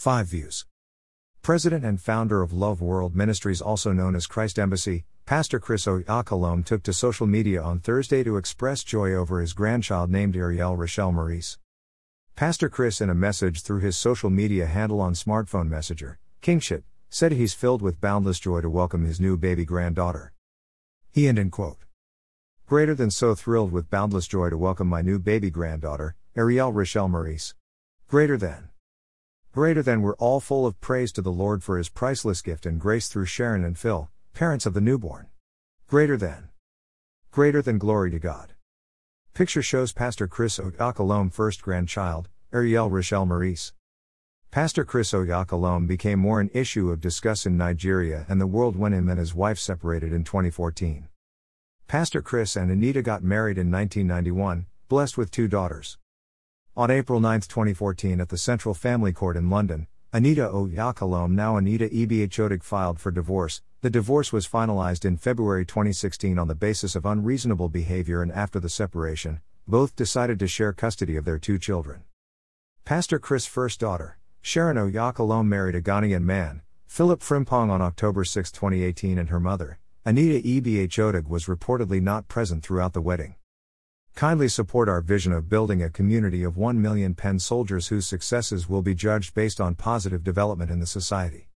5 views. President and founder of Love World Ministries, also known as Christ Embassy, Pastor Chris Oyakhilome took to social media on Thursday to express joy over his grandchild named Ariel Rochelle Maurice. Pastor Chris, in a message through his social media handle on smartphone messenger, KingsChat, said he's filled with boundless joy to welcome his new baby granddaughter. He and in quote. Greater than so thrilled with boundless joy to welcome my new baby granddaughter, Ariel Rochelle Maurice. Greater than. Greater than we're all full of praise to the Lord for his priceless gift and grace through Sharon and Phil, parents of the newborn. Greater than. Greater than glory to God. Picture shows Pastor Chris Oyakhilome first grandchild, Ariel Rochelle Maurice. Pastor Chris Oyakhilome became more an issue of discuss in Nigeria and the world when him and his wife separated in 2014. Pastor Chris and Anita got married in 1991, blessed with two daughters. On April 9, 2014, at the Central Family Court in London, Anita Oyakhilome, now Anita Ebhodaghe, filed for divorce. The divorce was finalized in February 2016 on the basis of unreasonable behavior, and after the separation, both decided to share custody of their two children. Pastor Chris' first daughter, Sharon Oyakhilome, married a Ghanaian man, Philip Frimpong, on October 6, 2018, and her mother, Anita Ebhodaghe, was reportedly not present throughout the wedding. Kindly support our vision of building a community of 1 million pen soldiers whose successes will be judged based on positive development in the society.